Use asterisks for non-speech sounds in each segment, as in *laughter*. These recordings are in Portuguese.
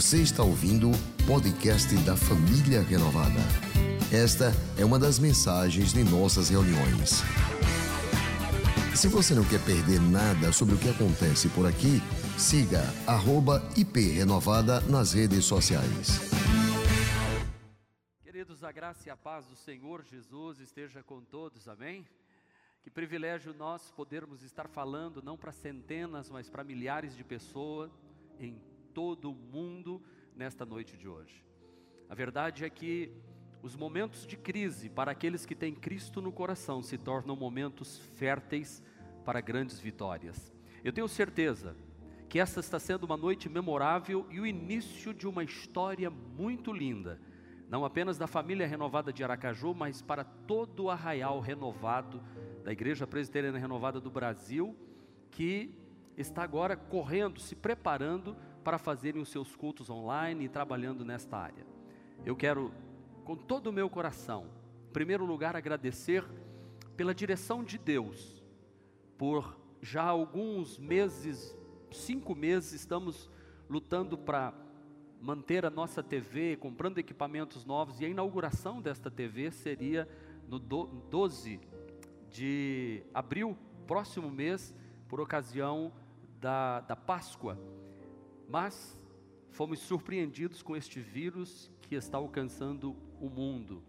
Você está ouvindo o podcast da Família Renovada. Esta é uma das mensagens de nossas reuniões. Se você não quer perder nada sobre o que acontece por aqui, siga @iprenovada nas redes sociais. Queridos, a graça e a paz do Senhor Jesus esteja com todos, amém? Que privilégio nós podermos estar falando não para centenas, mas para milhares de pessoas em todo mundo nesta noite de hoje. A verdade é que os momentos de crise para aqueles que têm Cristo no coração se tornam momentos férteis para grandes vitórias. Eu tenho certeza que esta está sendo uma noite memorável e o início de uma história muito linda, não apenas da família renovada de Aracaju, mas para todo o arraial renovado da Igreja Presbiteriana Renovada do Brasil, que está agora correndo, se preparando para fazerem os seus cultos online e trabalhando nesta área. Eu quero, com todo o meu coração, em primeiro lugar, agradecer pela direção de Deus, por já alguns meses, cinco meses, estamos lutando para manter a nossa TV, comprando equipamentos novos, e a inauguração desta TV seria no 12 de abril, próximo mês, por ocasião da, da Páscoa. Mas fomos surpreendidos com este vírus que está alcançando o mundo.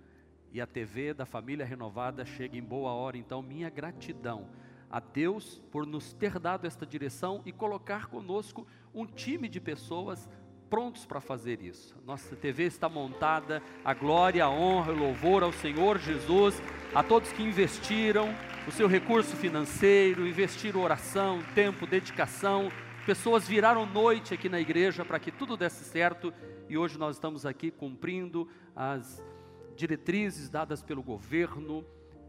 E a TV da Família Renovada chega em boa hora, então minha gratidão a Deus por nos ter dado esta direção e colocar conosco um time de pessoas prontos para fazer isso. Nossa TV está montada, a glória, a honra, o louvor ao Senhor Jesus, a todos que investiram o seu recurso financeiro, investiram oração, tempo, dedicação, Pessoas viraram noite aqui na igreja para que tudo desse certo e hoje nós estamos aqui cumprindo as diretrizes dadas pelo governo,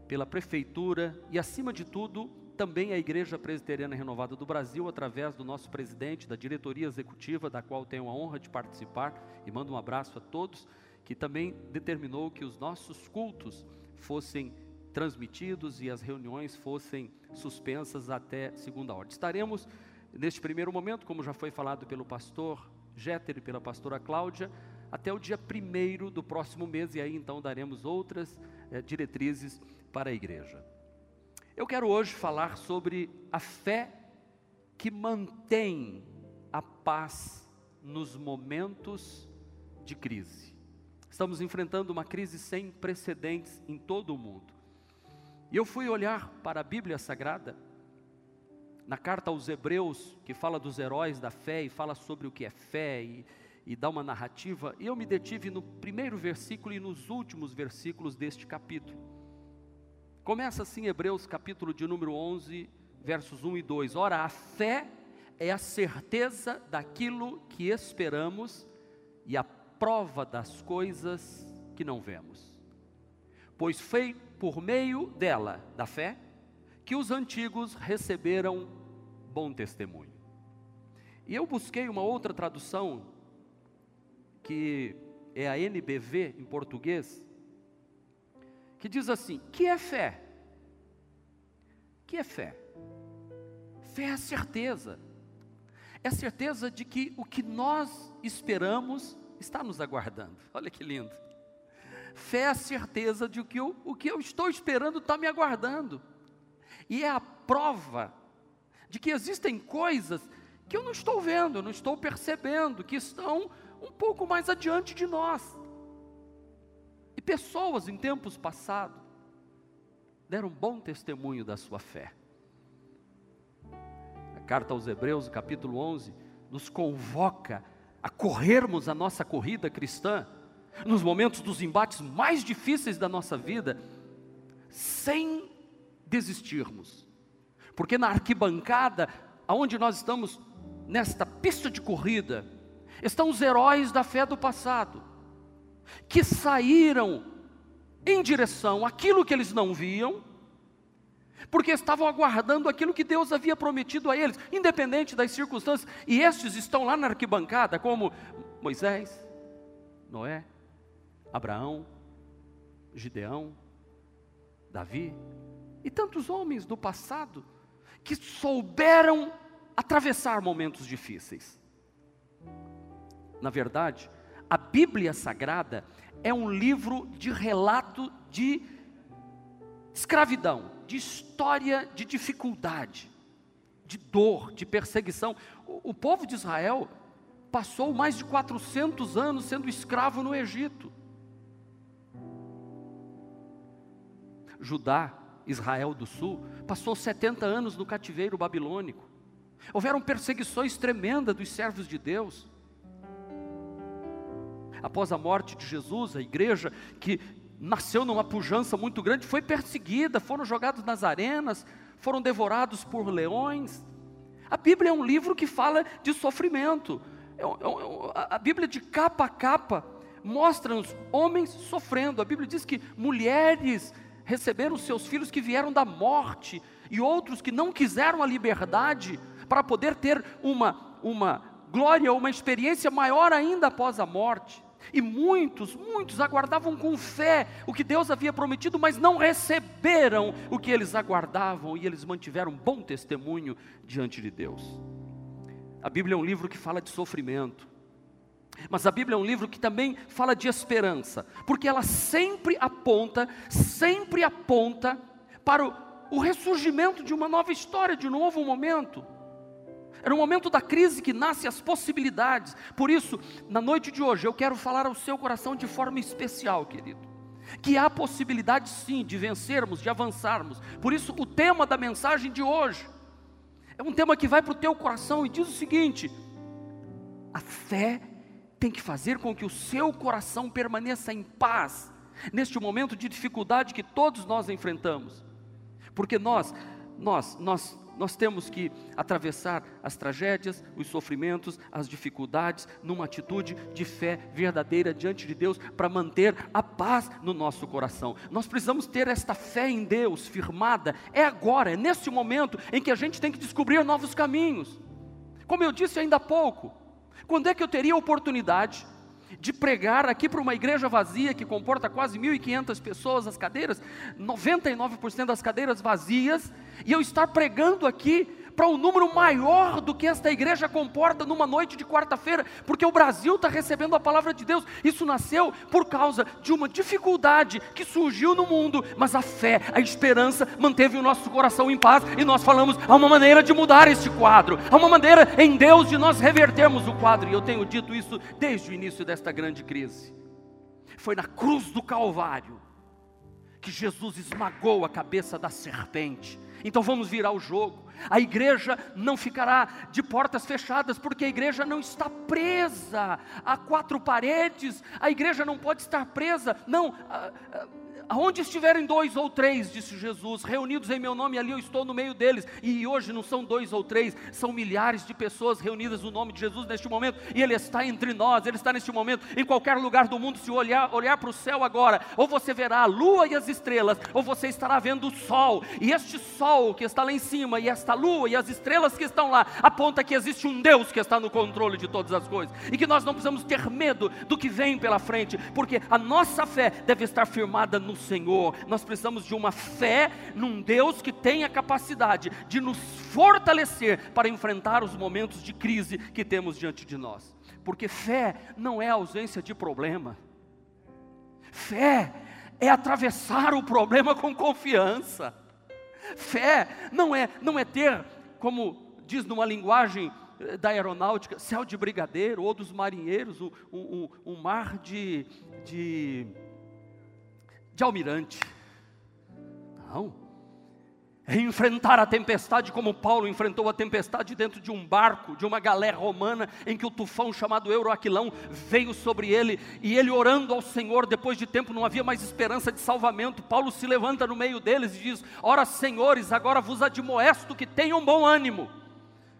pela prefeitura e, acima de tudo, também a Igreja Presbiteriana Renovada do Brasil, através do nosso presidente, da diretoria executiva, da qual tenho a honra de participar, e mando um abraço a todos, que também determinou que os nossos cultos fossem transmitidos e as reuniões fossem suspensas até segunda ordem. Estaremos neste primeiro momento, como já foi falado pelo pastor Jéter e pela pastora Cláudia, até o dia primeiro do próximo mês, e aí então daremos outras é, diretrizes para a igreja. Eu quero hoje falar sobre a fé que mantém a paz nos momentos de crise. Estamos enfrentando uma crise sem precedentes em todo o mundo. E eu fui olhar para a Bíblia Sagrada na carta aos Hebreus, que fala dos heróis da fé e fala sobre o que é fé e, e dá uma narrativa, e eu me detive no primeiro versículo e nos últimos versículos deste capítulo. Começa assim Hebreus, capítulo de número 11, versos 1 e 2. Ora, a fé é a certeza daquilo que esperamos e a prova das coisas que não vemos. Pois foi por meio dela, da fé, que os antigos receberam bom testemunho. E eu busquei uma outra tradução, que é a NBV em português, que diz assim: que é fé? Que é fé? Fé é a certeza, é a certeza de que o que nós esperamos está nos aguardando. Olha que lindo. Fé é a certeza de que o que eu estou esperando está me aguardando. E é a prova de que existem coisas que eu não estou vendo, não estou percebendo, que estão um pouco mais adiante de nós. Pessoas em tempos passados deram bom testemunho da sua fé. A carta aos Hebreus, capítulo 11, nos convoca a corrermos a nossa corrida cristã nos momentos dos embates mais difíceis da nossa vida, sem desistirmos. Porque na arquibancada, aonde nós estamos nesta pista de corrida, estão os heróis da fé do passado, que saíram em direção àquilo que eles não viam, porque estavam aguardando aquilo que Deus havia prometido a eles, independente das circunstâncias, e estes estão lá na arquibancada, como Moisés, Noé, Abraão, Gideão, Davi, e tantos homens do passado que souberam atravessar momentos difíceis. na verdade, a Bíblia Sagrada é um livro de relato de escravidão, de história de dificuldade, de dor, de perseguição. O, o povo de Israel passou mais de 400 anos sendo escravo no Egito. Judá, Israel do Sul, passou 70 anos no cativeiro babilônico. Houveram perseguições tremendas dos servos de Deus. Após a morte de Jesus, a igreja que nasceu numa pujança muito grande, foi perseguida, foram jogados nas arenas, foram devorados por leões. A Bíblia é um livro que fala de sofrimento. É, é, é, a Bíblia, de capa a capa, mostra-nos homens sofrendo. A Bíblia diz que mulheres receberam seus filhos que vieram da morte e outros que não quiseram a liberdade para poder ter uma, uma glória, uma experiência maior ainda após a morte. E muitos, muitos aguardavam com fé o que Deus havia prometido, mas não receberam o que eles aguardavam e eles mantiveram bom testemunho diante de Deus. A Bíblia é um livro que fala de sofrimento, mas a Bíblia é um livro que também fala de esperança, porque ela sempre aponta, sempre aponta para o, o ressurgimento de uma nova história, de um novo momento. Era o momento da crise que nasce as possibilidades. Por isso, na noite de hoje, eu quero falar ao seu coração de forma especial, querido. Que há possibilidade sim de vencermos, de avançarmos. Por isso, o tema da mensagem de hoje é um tema que vai para o teu coração e diz o seguinte: a fé tem que fazer com que o seu coração permaneça em paz neste momento de dificuldade que todos nós enfrentamos. Porque nós, nós, nós nós temos que atravessar as tragédias, os sofrimentos, as dificuldades, numa atitude de fé verdadeira diante de Deus, para manter a paz no nosso coração. Nós precisamos ter esta fé em Deus firmada, é agora, é nesse momento em que a gente tem que descobrir novos caminhos. Como eu disse ainda há pouco, quando é que eu teria a oportunidade de pregar aqui para uma igreja vazia que comporta quase 1.500 pessoas, as cadeiras, 99% das cadeiras vazias, e eu estar pregando aqui para um número maior do que esta igreja comporta numa noite de quarta-feira, porque o Brasil está recebendo a palavra de Deus. Isso nasceu por causa de uma dificuldade que surgiu no mundo, mas a fé, a esperança manteve o nosso coração em paz e nós falamos: há uma maneira de mudar este quadro, há uma maneira em Deus de nós revertermos o quadro, e eu tenho dito isso desde o início desta grande crise. Foi na cruz do Calvário que Jesus esmagou a cabeça da serpente. Então vamos virar o jogo. A igreja não ficará de portas fechadas, porque a igreja não está presa a quatro paredes, a igreja não pode estar presa, não. Aonde estiverem dois ou três, disse Jesus, reunidos em meu nome, ali eu estou no meio deles. E hoje não são dois ou três, são milhares de pessoas reunidas no nome de Jesus neste momento. E Ele está entre nós, Ele está neste momento, em qualquer lugar do mundo. Se olhar, olhar para o céu agora, ou você verá a lua e as estrelas, ou você estará vendo o sol. E este sol que está lá em cima, e esta lua e as estrelas que estão lá, aponta que existe um Deus que está no controle de todas as coisas. E que nós não precisamos ter medo do que vem pela frente, porque a nossa fé deve estar firmada no Senhor. Nós precisamos de uma fé num Deus que tem a capacidade de nos fortalecer para enfrentar os momentos de crise que temos diante de nós. Porque fé não é ausência de problema. Fé é atravessar o problema com confiança. Fé não é não é ter, como diz numa linguagem eh, da aeronáutica, céu de brigadeiro, ou dos marinheiros, um, um, um mar de, de de almirante. Não. É enfrentar a tempestade como Paulo enfrentou a tempestade dentro de um barco, de uma galera romana, em que o tufão chamado Euroaquilão veio sobre ele, e ele orando ao Senhor, depois de tempo não havia mais esperança de salvamento. Paulo se levanta no meio deles e diz: Ora, senhores, agora vos admoesto que tenham bom ânimo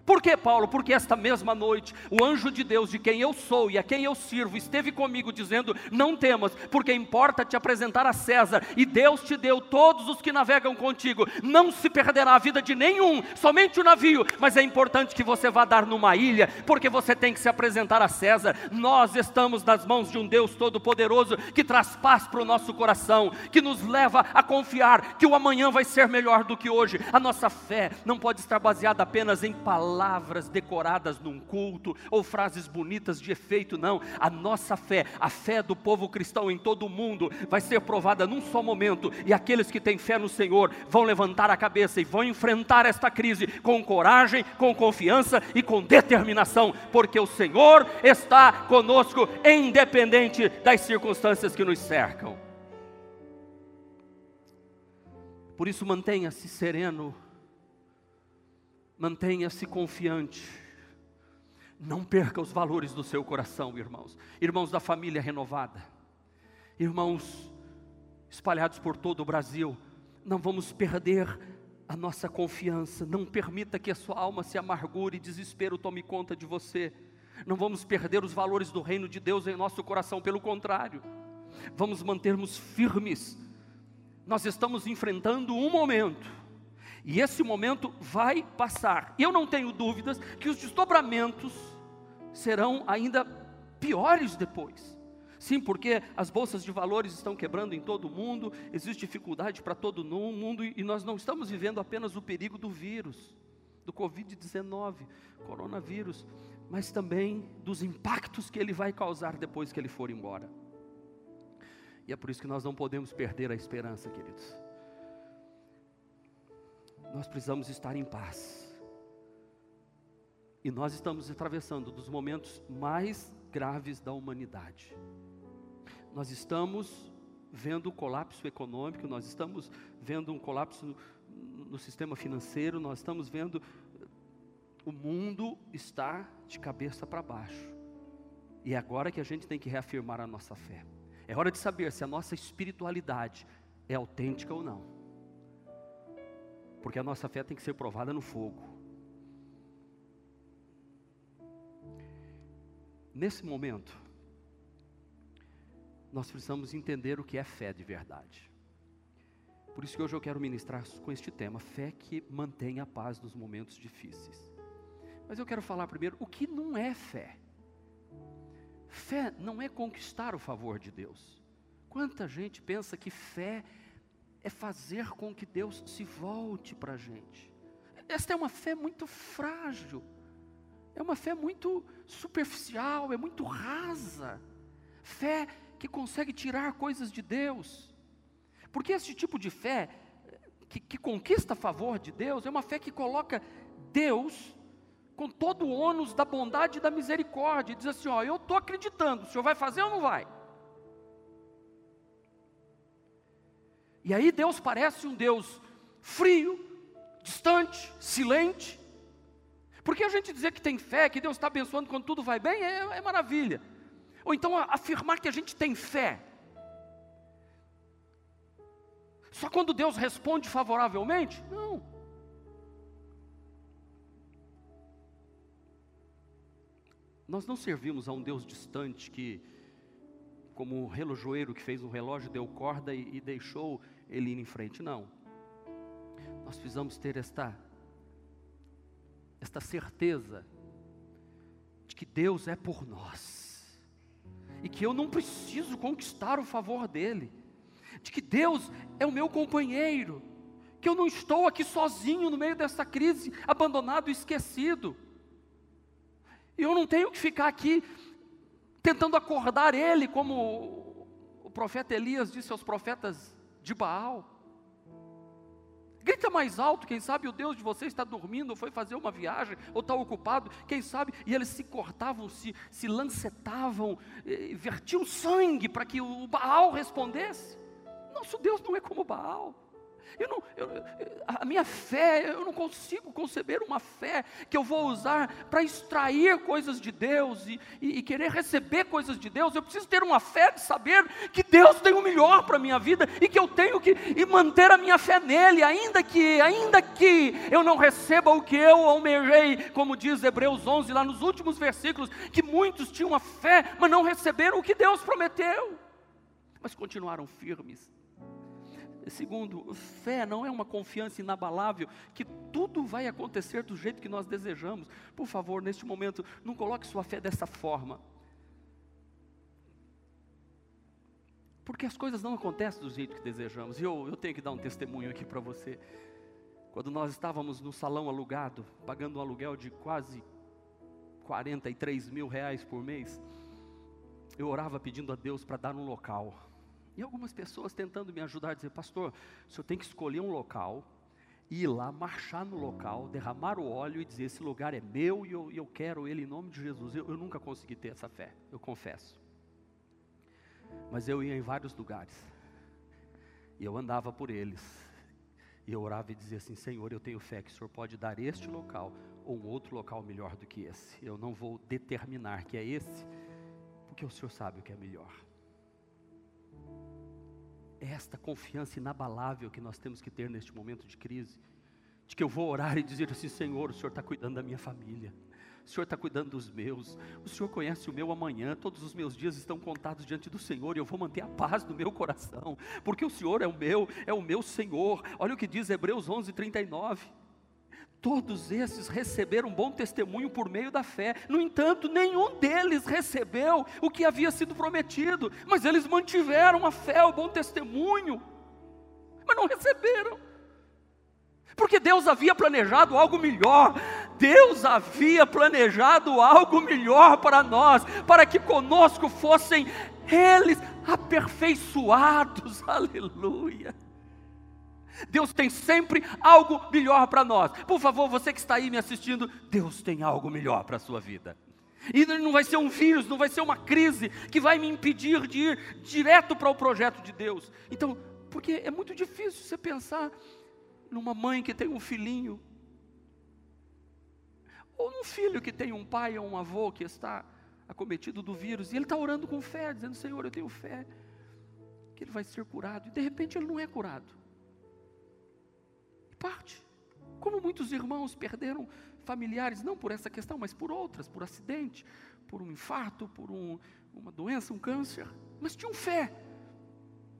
por que, Paulo? Porque esta mesma noite, o anjo de Deus, de quem eu sou e a quem eu sirvo, esteve comigo dizendo: Não temas, porque importa te apresentar a César, e Deus te deu todos os que navegam contigo. Não se perderá a vida de nenhum, somente o navio, mas é importante que você vá dar numa ilha, porque você tem que se apresentar a César. Nós estamos nas mãos de um Deus Todo-Poderoso que traz paz para o nosso coração, que nos leva a confiar que o amanhã vai ser melhor do que hoje. A nossa fé não pode estar baseada apenas em palavras palavras decoradas num culto ou frases bonitas de efeito, não. A nossa fé, a fé do povo cristão em todo o mundo, vai ser provada num só momento, e aqueles que têm fé no Senhor vão levantar a cabeça e vão enfrentar esta crise com coragem, com confiança e com determinação, porque o Senhor está conosco, independente das circunstâncias que nos cercam. Por isso, mantenha-se sereno, mantenha-se confiante, não perca os valores do seu coração, irmãos, irmãos da família renovada, irmãos espalhados por todo o Brasil, não vamos perder a nossa confiança, não permita que a sua alma se amargure e desespero tome conta de você, não vamos perder os valores do reino de Deus em nosso coração, pelo contrário, vamos mantermos firmes. Nós estamos enfrentando um momento, e esse momento vai passar. Eu não tenho dúvidas que os desdobramentos serão ainda piores depois. Sim, porque as bolsas de valores estão quebrando em todo o mundo, existe dificuldade para todo o mundo e nós não estamos vivendo apenas o perigo do vírus, do Covid-19, coronavírus, mas também dos impactos que ele vai causar depois que ele for embora. E é por isso que nós não podemos perder a esperança, queridos. Nós precisamos estar em paz. E nós estamos atravessando dos momentos mais graves da humanidade. Nós estamos vendo o colapso econômico, nós estamos vendo um colapso no, no sistema financeiro, nós estamos vendo o mundo está de cabeça para baixo. E é agora que a gente tem que reafirmar a nossa fé. É hora de saber se a nossa espiritualidade é autêntica ou não. Porque a nossa fé tem que ser provada no fogo. Nesse momento, nós precisamos entender o que é fé de verdade. Por isso que hoje eu quero ministrar com este tema, fé que mantém a paz nos momentos difíceis. Mas eu quero falar primeiro o que não é fé. Fé não é conquistar o favor de Deus. Quanta gente pensa que fé é fazer com que Deus se volte para a gente. Esta é uma fé muito frágil, é uma fé muito superficial, é muito rasa. Fé que consegue tirar coisas de Deus. Porque esse tipo de fé que, que conquista favor de Deus é uma fé que coloca Deus com todo o ônus da bondade e da misericórdia, e diz assim: Ó, eu estou acreditando, o senhor vai fazer ou não vai? E aí Deus parece um Deus frio, distante, silente. Porque a gente dizer que tem fé, que Deus está abençoando quando tudo vai bem, é, é maravilha. Ou então afirmar que a gente tem fé. Só quando Deus responde favoravelmente? Não. Nós não servimos a um Deus distante que, como um relojoeiro que fez um relógio, deu corda e, e deixou ele ir em frente. Não. Nós precisamos ter esta, esta certeza de que Deus é por nós e que eu não preciso conquistar o favor dEle, de que Deus é o meu companheiro, que eu não estou aqui sozinho no meio dessa crise, abandonado e esquecido. E eu não tenho que ficar aqui tentando acordar ele, como o profeta Elias disse aos profetas de Baal. Grita mais alto, quem sabe o Deus de você está dormindo, ou foi fazer uma viagem, ou está ocupado, quem sabe, e eles se cortavam, se, se lancetavam, vertiam sangue para que o Baal respondesse. Nosso Deus não é como Baal. Eu não, eu, a minha fé, eu não consigo conceber uma fé que eu vou usar para extrair coisas de Deus e, e, e, querer receber coisas de Deus. Eu preciso ter uma fé de saber que Deus tem o melhor para a minha vida e que eu tenho que manter a minha fé nele, ainda que, ainda que eu não receba o que eu almejei, como diz Hebreus 11, lá nos últimos versículos, que muitos tinham a fé, mas não receberam o que Deus prometeu, mas continuaram firmes Segundo, fé não é uma confiança inabalável que tudo vai acontecer do jeito que nós desejamos. Por favor, neste momento, não coloque sua fé dessa forma. Porque as coisas não acontecem do jeito que desejamos. E eu, eu tenho que dar um testemunho aqui para você. Quando nós estávamos no salão alugado, pagando um aluguel de quase 43 mil reais por mês, eu orava pedindo a Deus para dar um local. E algumas pessoas tentando me ajudar, dizer, pastor, o senhor tem que escolher um local, ir lá, marchar no local, derramar o óleo e dizer, esse lugar é meu e eu, eu quero ele em nome de Jesus. Eu, eu nunca consegui ter essa fé, eu confesso. Mas eu ia em vários lugares, e eu andava por eles, e eu orava e dizia assim: Senhor, eu tenho fé que o Senhor pode dar este local ou um outro local melhor do que esse. Eu não vou determinar que é esse, porque o Senhor sabe o que é melhor. Esta confiança inabalável que nós temos que ter neste momento de crise, de que eu vou orar e dizer assim: Senhor, o Senhor está cuidando da minha família. O Senhor está cuidando dos meus, o Senhor conhece o meu amanhã, todos os meus dias estão contados diante do Senhor, e eu vou manter a paz no meu coração, porque o Senhor é o meu, é o meu Senhor. Olha o que diz Hebreus 11, 39. Todos esses receberam bom testemunho por meio da fé. No entanto, nenhum deles recebeu o que havia sido prometido, mas eles mantiveram a fé, o bom testemunho, mas não receberam. Porque Deus havia planejado algo melhor. Deus havia planejado algo melhor para nós, para que conosco fossem eles aperfeiçoados. *laughs* Aleluia. Deus tem sempre algo melhor para nós. Por favor, você que está aí me assistindo, Deus tem algo melhor para a sua vida. E não vai ser um vírus, não vai ser uma crise que vai me impedir de ir direto para o projeto de Deus. Então, porque é muito difícil você pensar numa mãe que tem um filhinho, ou num filho que tem um pai ou um avô que está acometido do vírus, e ele está orando com fé, dizendo: Senhor, eu tenho fé que ele vai ser curado, e de repente ele não é curado parte. Como muitos irmãos perderam familiares, não por essa questão, mas por outras, por acidente, por um infarto, por um, uma doença, um câncer, mas tinham fé,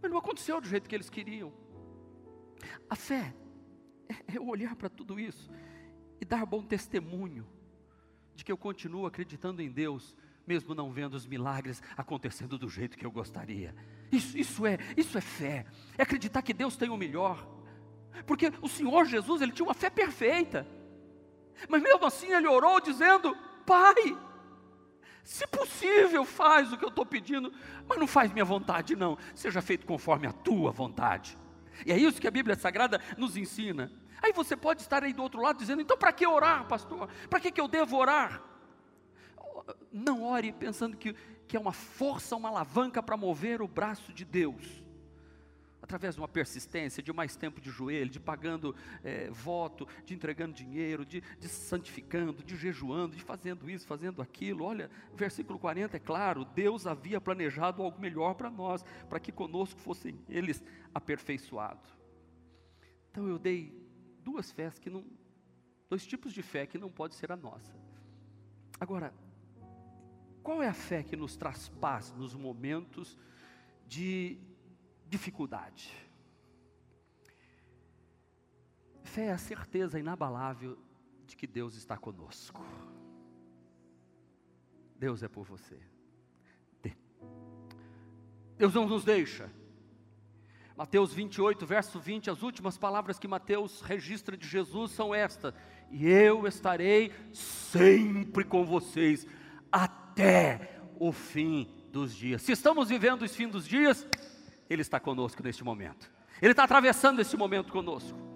mas não aconteceu do jeito que eles queriam. A fé é, é olhar para tudo isso e dar bom testemunho de que eu continuo acreditando em Deus, mesmo não vendo os milagres acontecendo do jeito que eu gostaria. Isso, isso é, isso é fé. É acreditar que Deus tem o melhor. Porque o Senhor Jesus, ele tinha uma fé perfeita. Mas mesmo assim ele orou dizendo: Pai, se possível, faz o que eu estou pedindo, mas não faz minha vontade, não. Seja feito conforme a tua vontade. E é isso que a Bíblia Sagrada nos ensina. Aí você pode estar aí do outro lado dizendo: então para que orar, pastor? Para que, que eu devo orar? Não ore pensando que, que é uma força, uma alavanca para mover o braço de Deus através de uma persistência, de mais tempo de joelho, de pagando é, voto, de entregando dinheiro, de, de santificando, de jejuando, de fazendo isso, fazendo aquilo. Olha, versículo 40 é claro: Deus havia planejado algo melhor para nós, para que conosco fossem eles aperfeiçoados. Então eu dei duas fés que não, dois tipos de fé que não pode ser a nossa. Agora, qual é a fé que nos traz paz nos momentos de dificuldade. Fé é a certeza inabalável de que Deus está conosco. Deus é por você. Deus não nos deixa. Mateus 28, verso 20, as últimas palavras que Mateus registra de Jesus são estas: E eu estarei sempre com vocês até o fim dos dias. Se estamos vivendo os fins dos dias, ele está conosco neste momento. Ele está atravessando esse momento conosco.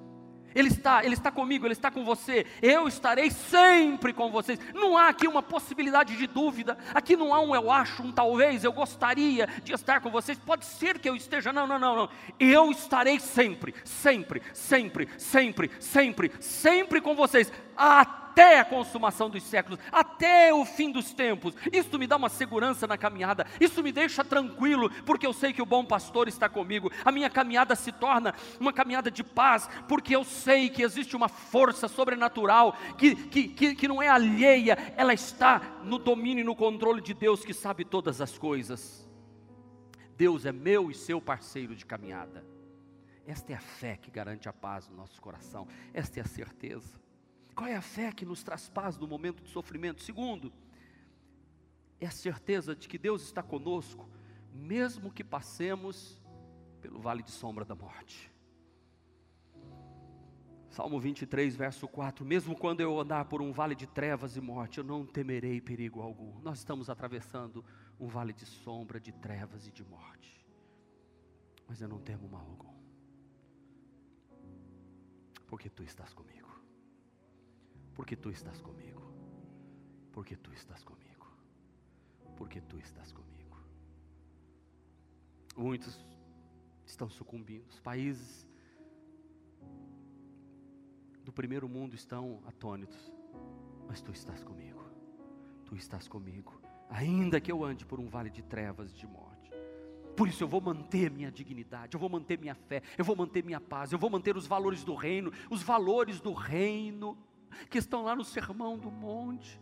Ele está, Ele está comigo, Ele está com você. Eu estarei sempre com vocês. Não há aqui uma possibilidade de dúvida. Aqui não há um eu acho, um talvez. Eu gostaria de estar com vocês. Pode ser que eu esteja. Não, não, não, não. Eu estarei sempre, sempre, sempre, sempre, sempre, sempre com vocês. Até a consumação dos séculos, até o fim dos tempos. Isso me dá uma segurança na caminhada, isso me deixa tranquilo, porque eu sei que o bom pastor está comigo. A minha caminhada se torna uma caminhada de paz, porque eu sei que existe uma força sobrenatural que, que, que, que não é alheia, ela está no domínio e no controle de Deus que sabe todas as coisas. Deus é meu e seu parceiro de caminhada. Esta é a fé que garante a paz no nosso coração, esta é a certeza. Qual é a fé que nos traz paz no momento de sofrimento? Segundo, é a certeza de que Deus está conosco, mesmo que passemos pelo vale de sombra da morte. Salmo 23, verso 4: Mesmo quando eu andar por um vale de trevas e morte, eu não temerei perigo algum. Nós estamos atravessando um vale de sombra, de trevas e de morte, mas eu não temo mal algum, porque tu estás comigo, porque tu estás comigo, porque tu estás comigo, porque tu estás comigo. Muitos estão sucumbindo, os países do primeiro mundo estão atônitos, mas tu estás comigo, tu estás comigo, ainda que eu ande por um vale de trevas e de morte. Por isso eu vou manter minha dignidade, eu vou manter minha fé, eu vou manter minha paz, eu vou manter os valores do reino, os valores do reino que estão lá no sermão do monte.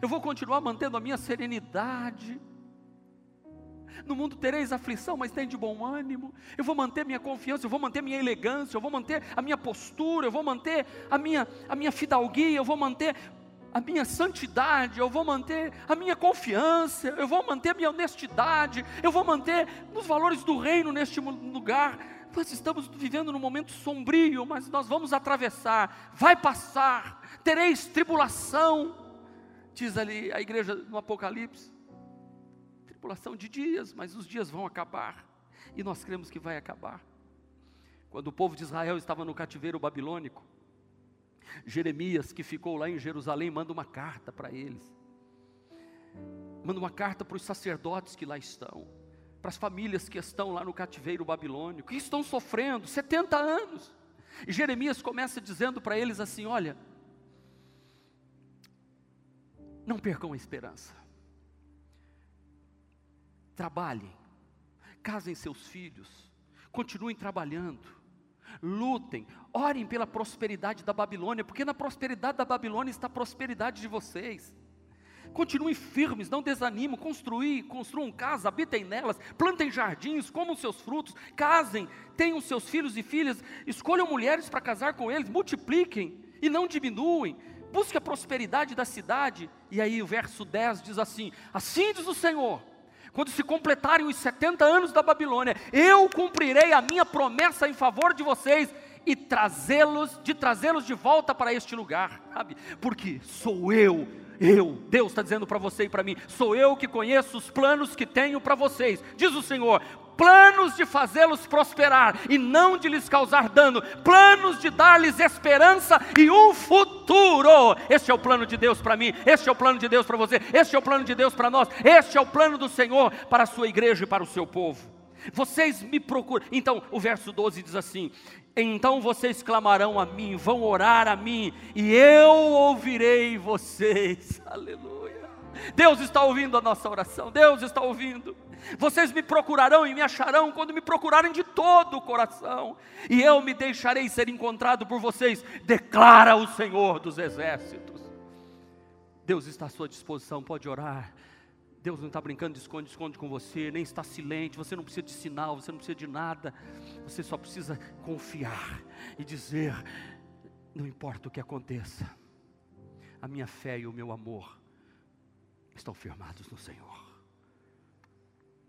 Eu vou continuar mantendo a minha serenidade, no mundo tereis aflição, mas tem de bom ânimo. Eu vou manter minha confiança, eu vou manter minha elegância, eu vou manter a minha postura, eu vou manter a minha, a minha fidalguia, eu vou manter a minha santidade, eu vou manter a minha confiança, eu vou manter a minha honestidade, eu vou manter os valores do reino neste lugar. Nós estamos vivendo num momento sombrio, mas nós vamos atravessar, vai passar, tereis tribulação, diz ali a igreja no Apocalipse tribulação de dias, mas os dias vão acabar, e nós cremos que vai acabar. Quando o povo de Israel estava no cativeiro babilônico, Jeremias, que ficou lá em Jerusalém, manda uma carta para eles. Manda uma carta para os sacerdotes que lá estão, para as famílias que estão lá no cativeiro babilônico, que estão sofrendo 70 anos. E Jeremias começa dizendo para eles assim: Olha, não percam a esperança trabalhem, casem seus filhos, continuem trabalhando, lutem, orem pela prosperidade da Babilônia, porque na prosperidade da Babilônia está a prosperidade de vocês. Continuem firmes, não desanimem, construir, construam casa, habitem nelas, plantem jardins, comam seus frutos, casem, tenham seus filhos e filhas, escolham mulheres para casar com eles, multipliquem e não diminuem, busque a prosperidade da cidade. E aí o verso 10 diz assim: Assim diz o Senhor, quando se completarem os 70 anos da Babilônia, eu cumprirei a minha promessa em favor de vocês e trazê-los, de trazê-los de volta para este lugar, sabe? Porque sou eu, eu, Deus está dizendo para você e para mim, sou eu que conheço os planos que tenho para vocês, diz o Senhor, planos de fazê-los prosperar e não de lhes causar dano, planos de dar-lhes esperança e um futuro. Este é o plano de Deus para mim, este é o plano de Deus para você, este é o plano de Deus para nós, este é o plano do Senhor para a sua igreja e para o seu povo. Vocês me procuram. Então, o verso 12 diz assim: Então vocês clamarão a mim, vão orar a mim, e eu ouvirei vocês. *laughs* Aleluia. Deus está ouvindo a nossa oração, Deus está ouvindo. Vocês me procurarão e me acharão quando me procurarem de todo o coração, e eu me deixarei ser encontrado por vocês, declara o Senhor dos exércitos. Deus está à sua disposição, pode orar. Deus não está brincando de esconde, esconde com você, nem está silente, você não precisa de sinal, você não precisa de nada, você só precisa confiar e dizer: não importa o que aconteça, a minha fé e o meu amor estão firmados no Senhor.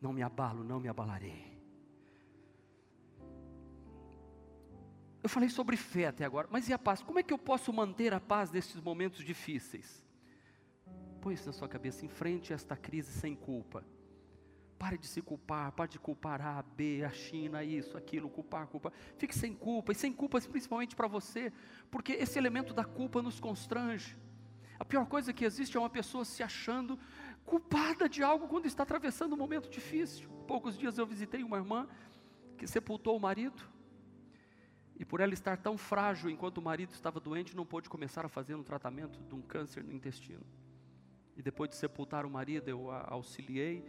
Não me abalo, não me abalarei. Eu falei sobre fé até agora, mas e a paz? Como é que eu posso manter a paz nesses momentos difíceis? Põe isso na sua cabeça, enfrente esta crise sem culpa. Pare de se culpar, pare de culpar A, B, a China, isso, aquilo, culpar, culpar. Fique sem culpa, e sem culpa principalmente para você, porque esse elemento da culpa nos constrange. A pior coisa que existe é uma pessoa se achando culpada de algo quando está atravessando um momento difícil. Poucos dias eu visitei uma irmã que sepultou o marido, e por ela estar tão frágil enquanto o marido estava doente, não pôde começar a fazer um tratamento de um câncer no intestino. E depois de sepultar o marido, eu a auxiliei,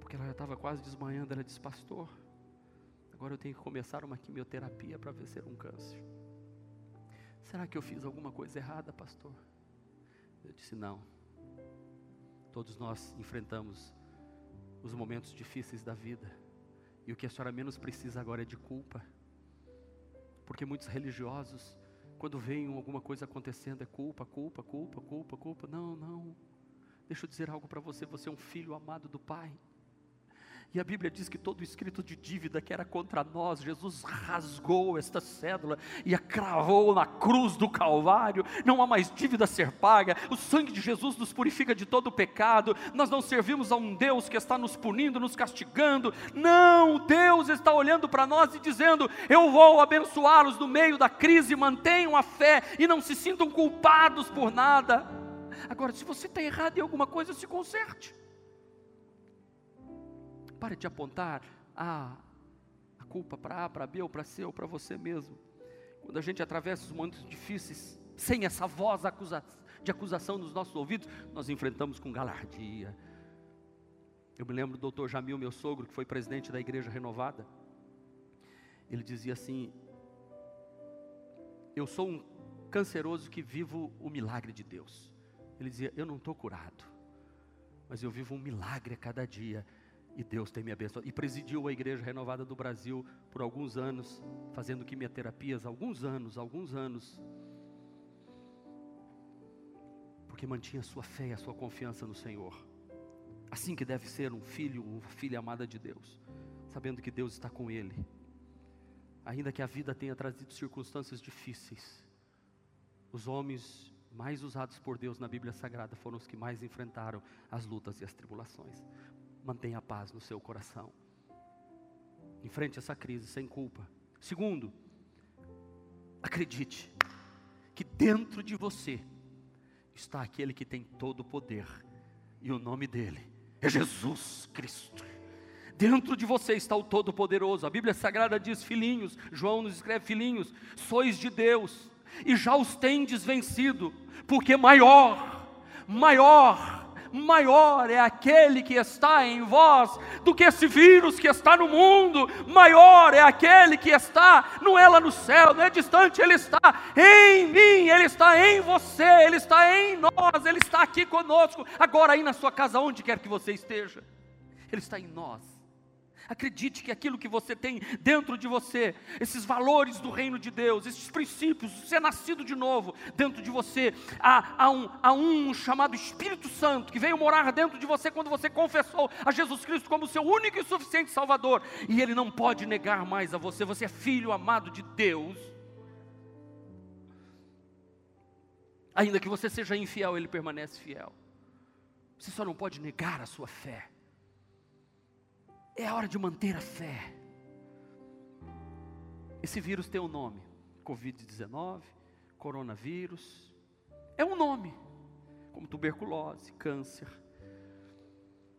porque ela já estava quase desmanhando. Ela disse: Pastor, agora eu tenho que começar uma quimioterapia para vencer um câncer. Será que eu fiz alguma coisa errada, pastor? Eu disse: Não. Todos nós enfrentamos os momentos difíceis da vida. E o que a senhora menos precisa agora é de culpa. Porque muitos religiosos, quando veem alguma coisa acontecendo, é culpa, culpa, culpa, culpa, culpa. Não, não. Deixa eu dizer algo para você: você é um filho amado do Pai. E a Bíblia diz que todo escrito de dívida que era contra nós, Jesus rasgou esta cédula e a cravou na cruz do Calvário. Não há mais dívida a ser paga. O sangue de Jesus nos purifica de todo o pecado. Nós não servimos a um Deus que está nos punindo, nos castigando. Não, Deus está olhando para nós e dizendo: Eu vou abençoá-los no meio da crise. Mantenham a fé e não se sintam culpados por nada. Agora, se você está errado em alguma coisa, se conserte. Pare de apontar a, a culpa para A, para B, ou para C, ou para você mesmo. Quando a gente atravessa os momentos difíceis, sem essa voz de acusação nos nossos ouvidos, nós enfrentamos com galardia. Eu me lembro do doutor Jamil, meu sogro, que foi presidente da Igreja Renovada. Ele dizia assim: Eu sou um canceroso que vivo o milagre de Deus. Ele dizia: Eu não estou curado, mas eu vivo um milagre a cada dia. E Deus tem me abençoado. E presidiu a Igreja Renovada do Brasil por alguns anos, fazendo quimioterapias, alguns anos, alguns anos. Porque mantinha a sua fé e a sua confiança no Senhor. Assim que deve ser um filho, uma filha amada de Deus, sabendo que Deus está com ele. Ainda que a vida tenha trazido circunstâncias difíceis, os homens mais usados por Deus na Bíblia Sagrada foram os que mais enfrentaram as lutas e as tribulações mantenha a paz no seu coração. Enfrente essa crise sem culpa. Segundo, acredite que dentro de você está aquele que tem todo o poder, e o nome dele é Jesus Cristo. Dentro de você está o Todo-Poderoso. A Bíblia Sagrada diz: Filhinhos, João nos escreve: Filhinhos, sois de Deus e já os tendes vencido, porque maior, maior maior é aquele que está em vós do que esse vírus que está no mundo, maior é aquele que está, não é lá no céu, não é distante, ele está em mim, ele está em você, ele está em nós, ele está aqui conosco, agora aí na sua casa, onde quer que você esteja, ele está em nós. Acredite que aquilo que você tem dentro de você, esses valores do reino de Deus, esses princípios, ser nascido de novo dentro de você, há, há, um, há um chamado Espírito Santo que veio morar dentro de você quando você confessou a Jesus Cristo como seu único e suficiente Salvador, e Ele não pode negar mais a você, você é filho amado de Deus. Ainda que você seja infiel, Ele permanece fiel. Você só não pode negar a sua fé. É hora de manter a fé. Esse vírus tem um nome: Covid-19, coronavírus. É um nome, como tuberculose, câncer,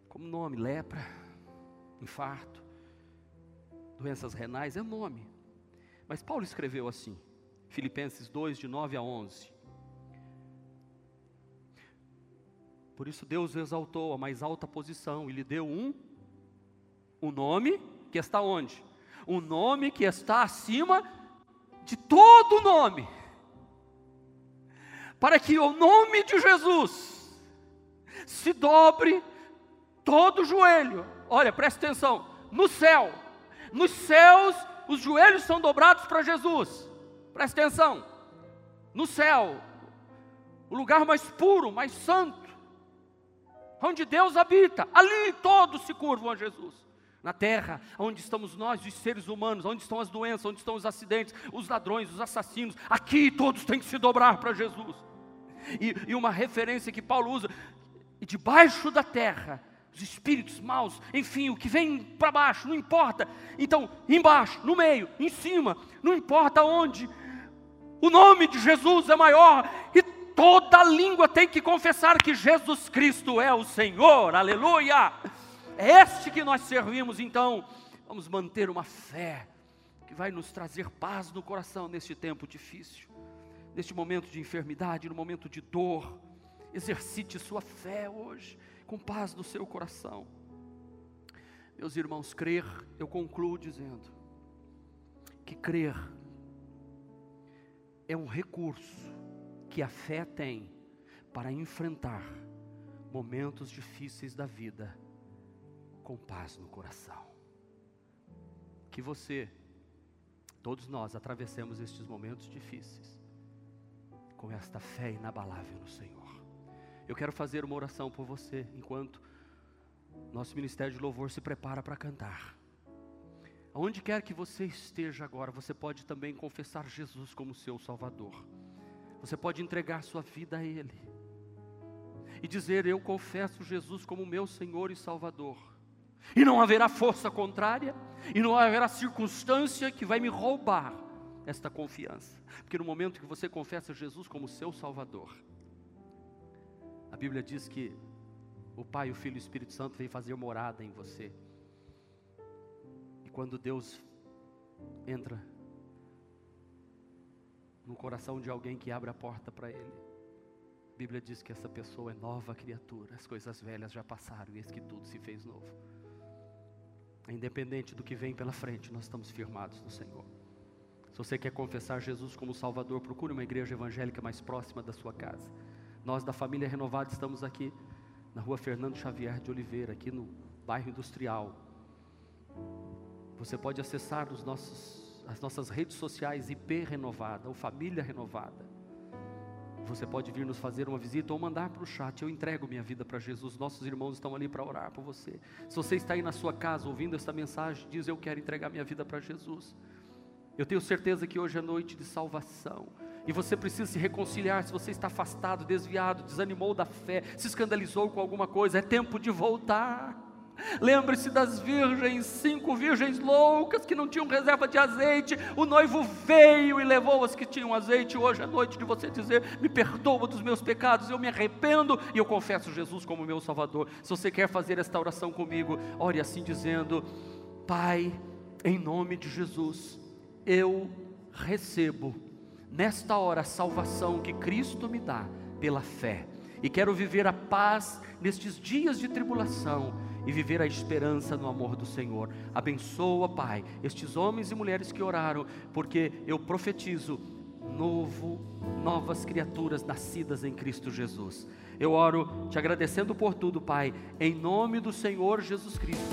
como nome, lepra, infarto, doenças renais, é um nome. Mas Paulo escreveu assim, Filipenses 2, de 9 a 11. Por isso Deus exaltou a mais alta posição e lhe deu um o nome que está onde? O nome que está acima de todo nome. Para que o nome de Jesus se dobre todo joelho. Olha, presta atenção. No céu, nos céus, os joelhos são dobrados para Jesus. Presta atenção. No céu, o lugar mais puro, mais santo, onde Deus habita, ali todos se curvam a Jesus na terra, onde estamos nós, os seres humanos, onde estão as doenças, onde estão os acidentes, os ladrões, os assassinos, aqui todos têm que se dobrar para Jesus. E, e, uma referência que Paulo usa, e debaixo da terra, os espíritos maus, enfim, o que vem para baixo, não importa. Então, embaixo, no meio, em cima, não importa onde, o nome de Jesus é maior, e toda língua tem que confessar que Jesus Cristo é o Senhor, aleluia. É este que nós servimos, então vamos manter uma fé que vai nos trazer paz no coração neste tempo difícil, neste momento de enfermidade, no momento de dor. Exercite sua fé hoje, com paz no seu coração. Meus irmãos, crer, eu concluo dizendo que crer é um recurso que a fé tem para enfrentar momentos difíceis da vida com paz no coração. Que você, todos nós, atravessemos estes momentos difíceis com esta fé inabalável no Senhor. Eu quero fazer uma oração por você enquanto Nosso ministério de louvor se prepara para cantar. Aonde quer que você esteja agora, você pode também confessar Jesus como seu Salvador. Você pode entregar sua vida a Ele e dizer: Eu confesso Jesus como meu Senhor e Salvador. E não haverá força contrária, e não haverá circunstância que vai me roubar esta confiança, porque no momento que você confessa Jesus como seu Salvador, a Bíblia diz que o Pai, o Filho e o Espírito Santo vêm fazer morada em você. E quando Deus entra no coração de alguém que abre a porta para Ele, a Bíblia diz que essa pessoa é nova criatura, as coisas velhas já passaram e eis que tudo se fez novo. Independente do que vem pela frente, nós estamos firmados no Senhor. Se você quer confessar Jesus como Salvador, procure uma igreja evangélica mais próxima da sua casa. Nós da família Renovada estamos aqui na rua Fernando Xavier de Oliveira, aqui no bairro Industrial. Você pode acessar os nossos, as nossas redes sociais IP Renovada ou Família Renovada. Você pode vir nos fazer uma visita ou mandar para o chat. Eu entrego minha vida para Jesus. Nossos irmãos estão ali para orar por você. Se você está aí na sua casa ouvindo esta mensagem, diz: Eu quero entregar minha vida para Jesus. Eu tenho certeza que hoje é noite de salvação. E você precisa se reconciliar se você está afastado, desviado, desanimou da fé, se escandalizou com alguma coisa. É tempo de voltar. Lembre-se das virgens, cinco virgens loucas que não tinham reserva de azeite. O noivo veio e levou as que tinham azeite. Hoje é noite de você dizer: Me perdoa dos meus pecados, eu me arrependo e eu confesso Jesus como meu Salvador. Se você quer fazer esta oração comigo, ore assim dizendo: Pai, em nome de Jesus eu recebo nesta hora a salvação que Cristo me dá pela fé. E quero viver a paz nestes dias de tribulação e viver a esperança no amor do Senhor. Abençoa, Pai, estes homens e mulheres que oraram, porque eu profetizo novo, novas criaturas nascidas em Cristo Jesus. Eu oro te agradecendo por tudo, Pai, em nome do Senhor Jesus Cristo.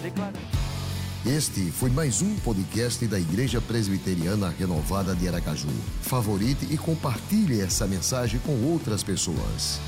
Este foi mais um podcast da Igreja Presbiteriana Renovada de Aracaju. Favorite e compartilhe essa mensagem com outras pessoas.